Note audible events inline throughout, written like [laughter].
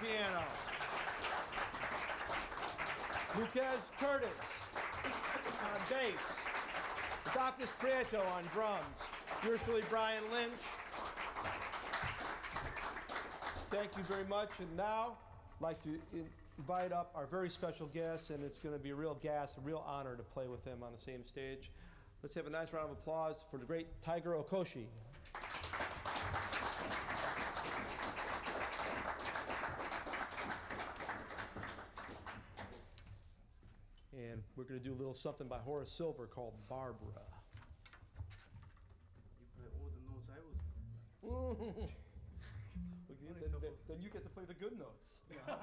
piano. Luques Curtis on bass. Dafnis Prieto on drums. Virtually Brian Lynch. Thank you very much. And now, I'd like to invite up our very special guest, and it's going to be a real gas, a real honor to play with him on the same stage. Let's have a nice round of applause for the great Tiger Okoshi. To do a little something by Horace Silver called Barbara. You play all the notes I was. [laughs] Look, then, then, then you get to play the good notes. [laughs] [laughs] I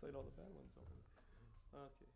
played all the bad ones over there. Okay.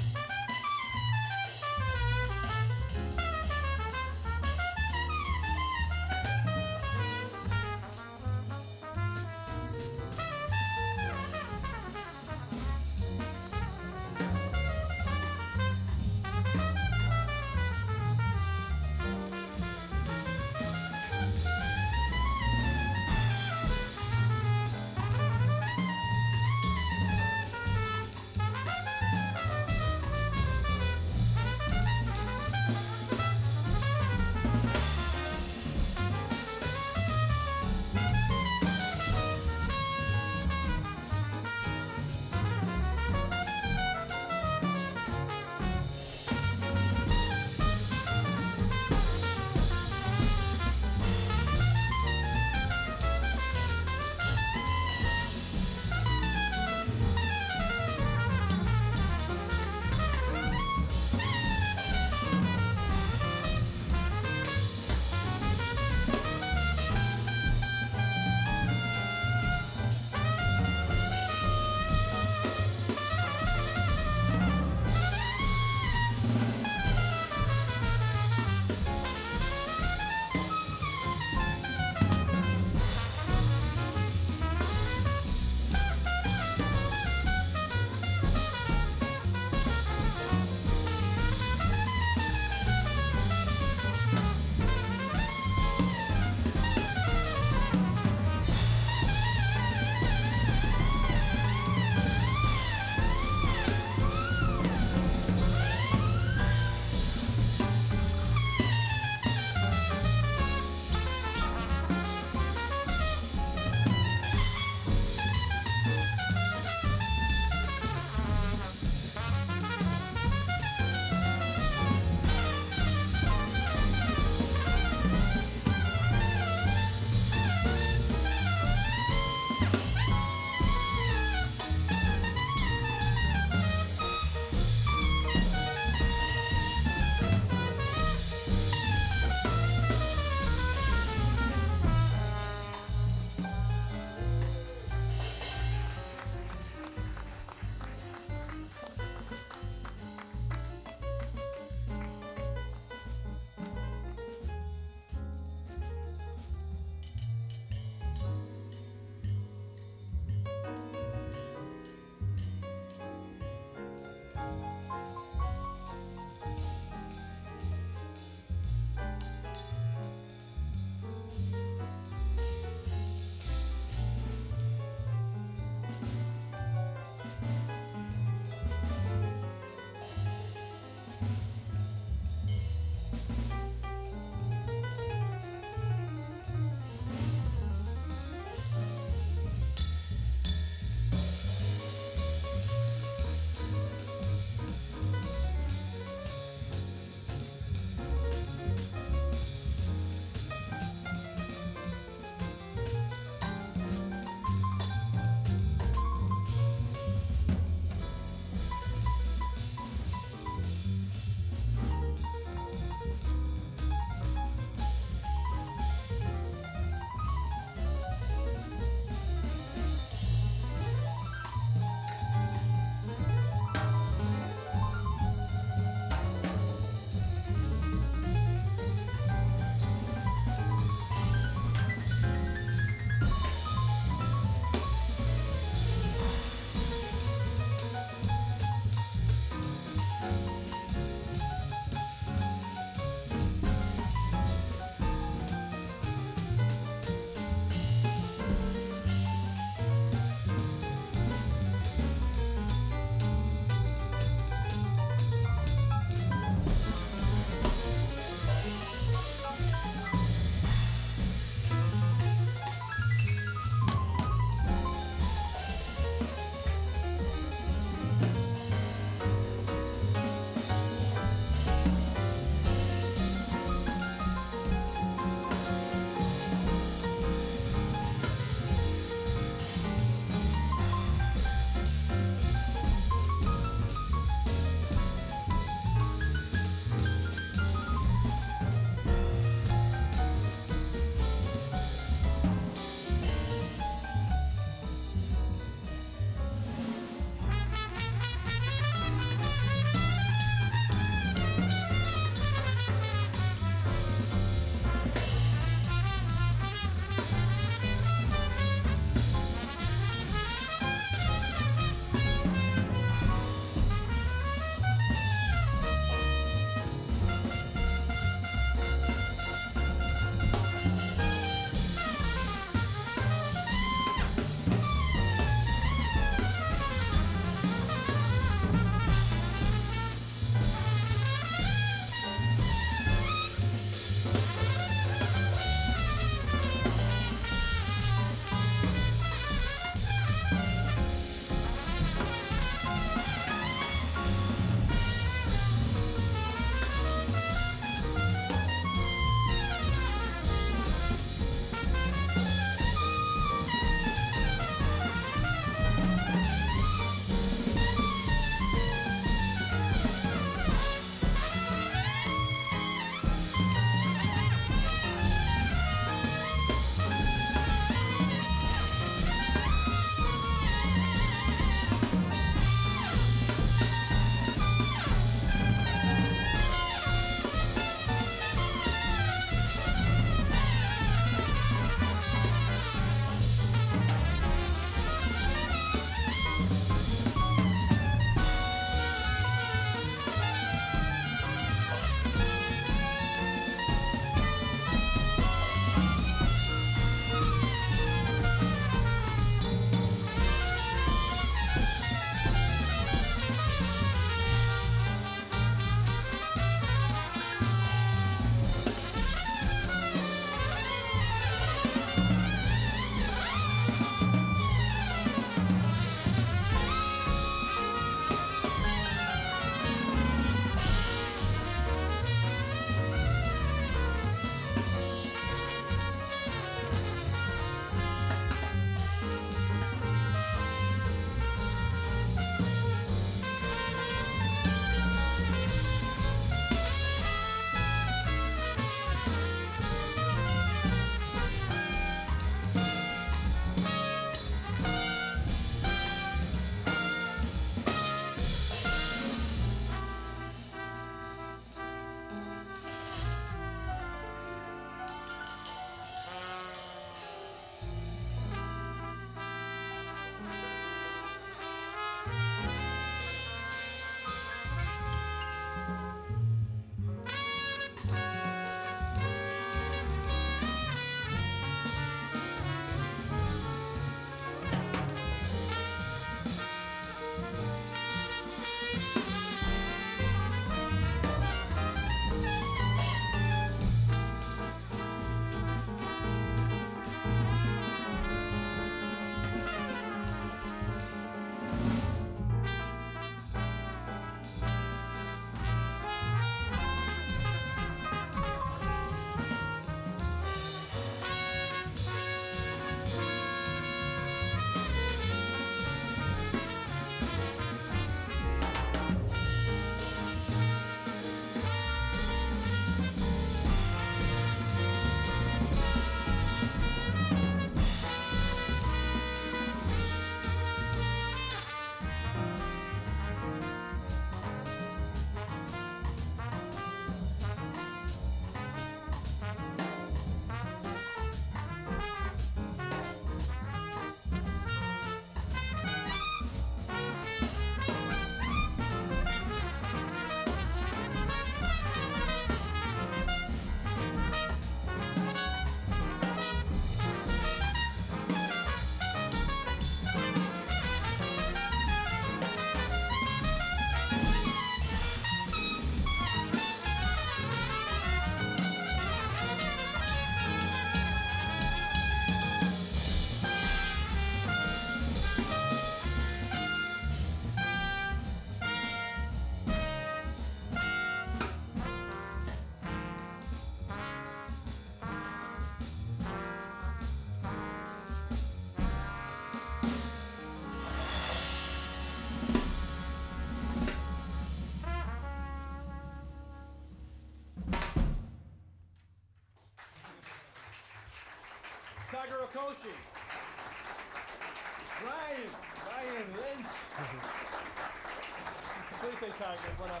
What do you think, Tiger? Wanna,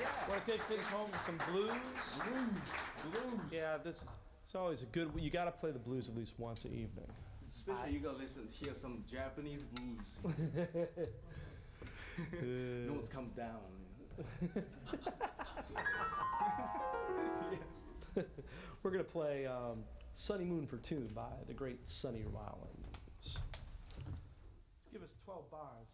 Yeah. wanna take things home with some blues? Blues, blues. Yeah, this, it's always a good, you gotta play the blues at least once an evening. Especially you gotta listen, hear some Japanese blues. [laughs] no one's come down. [laughs] We're gonna play um, "Sonnymoon for Two" by the great Sonny Rollins. Let's give us 12 bars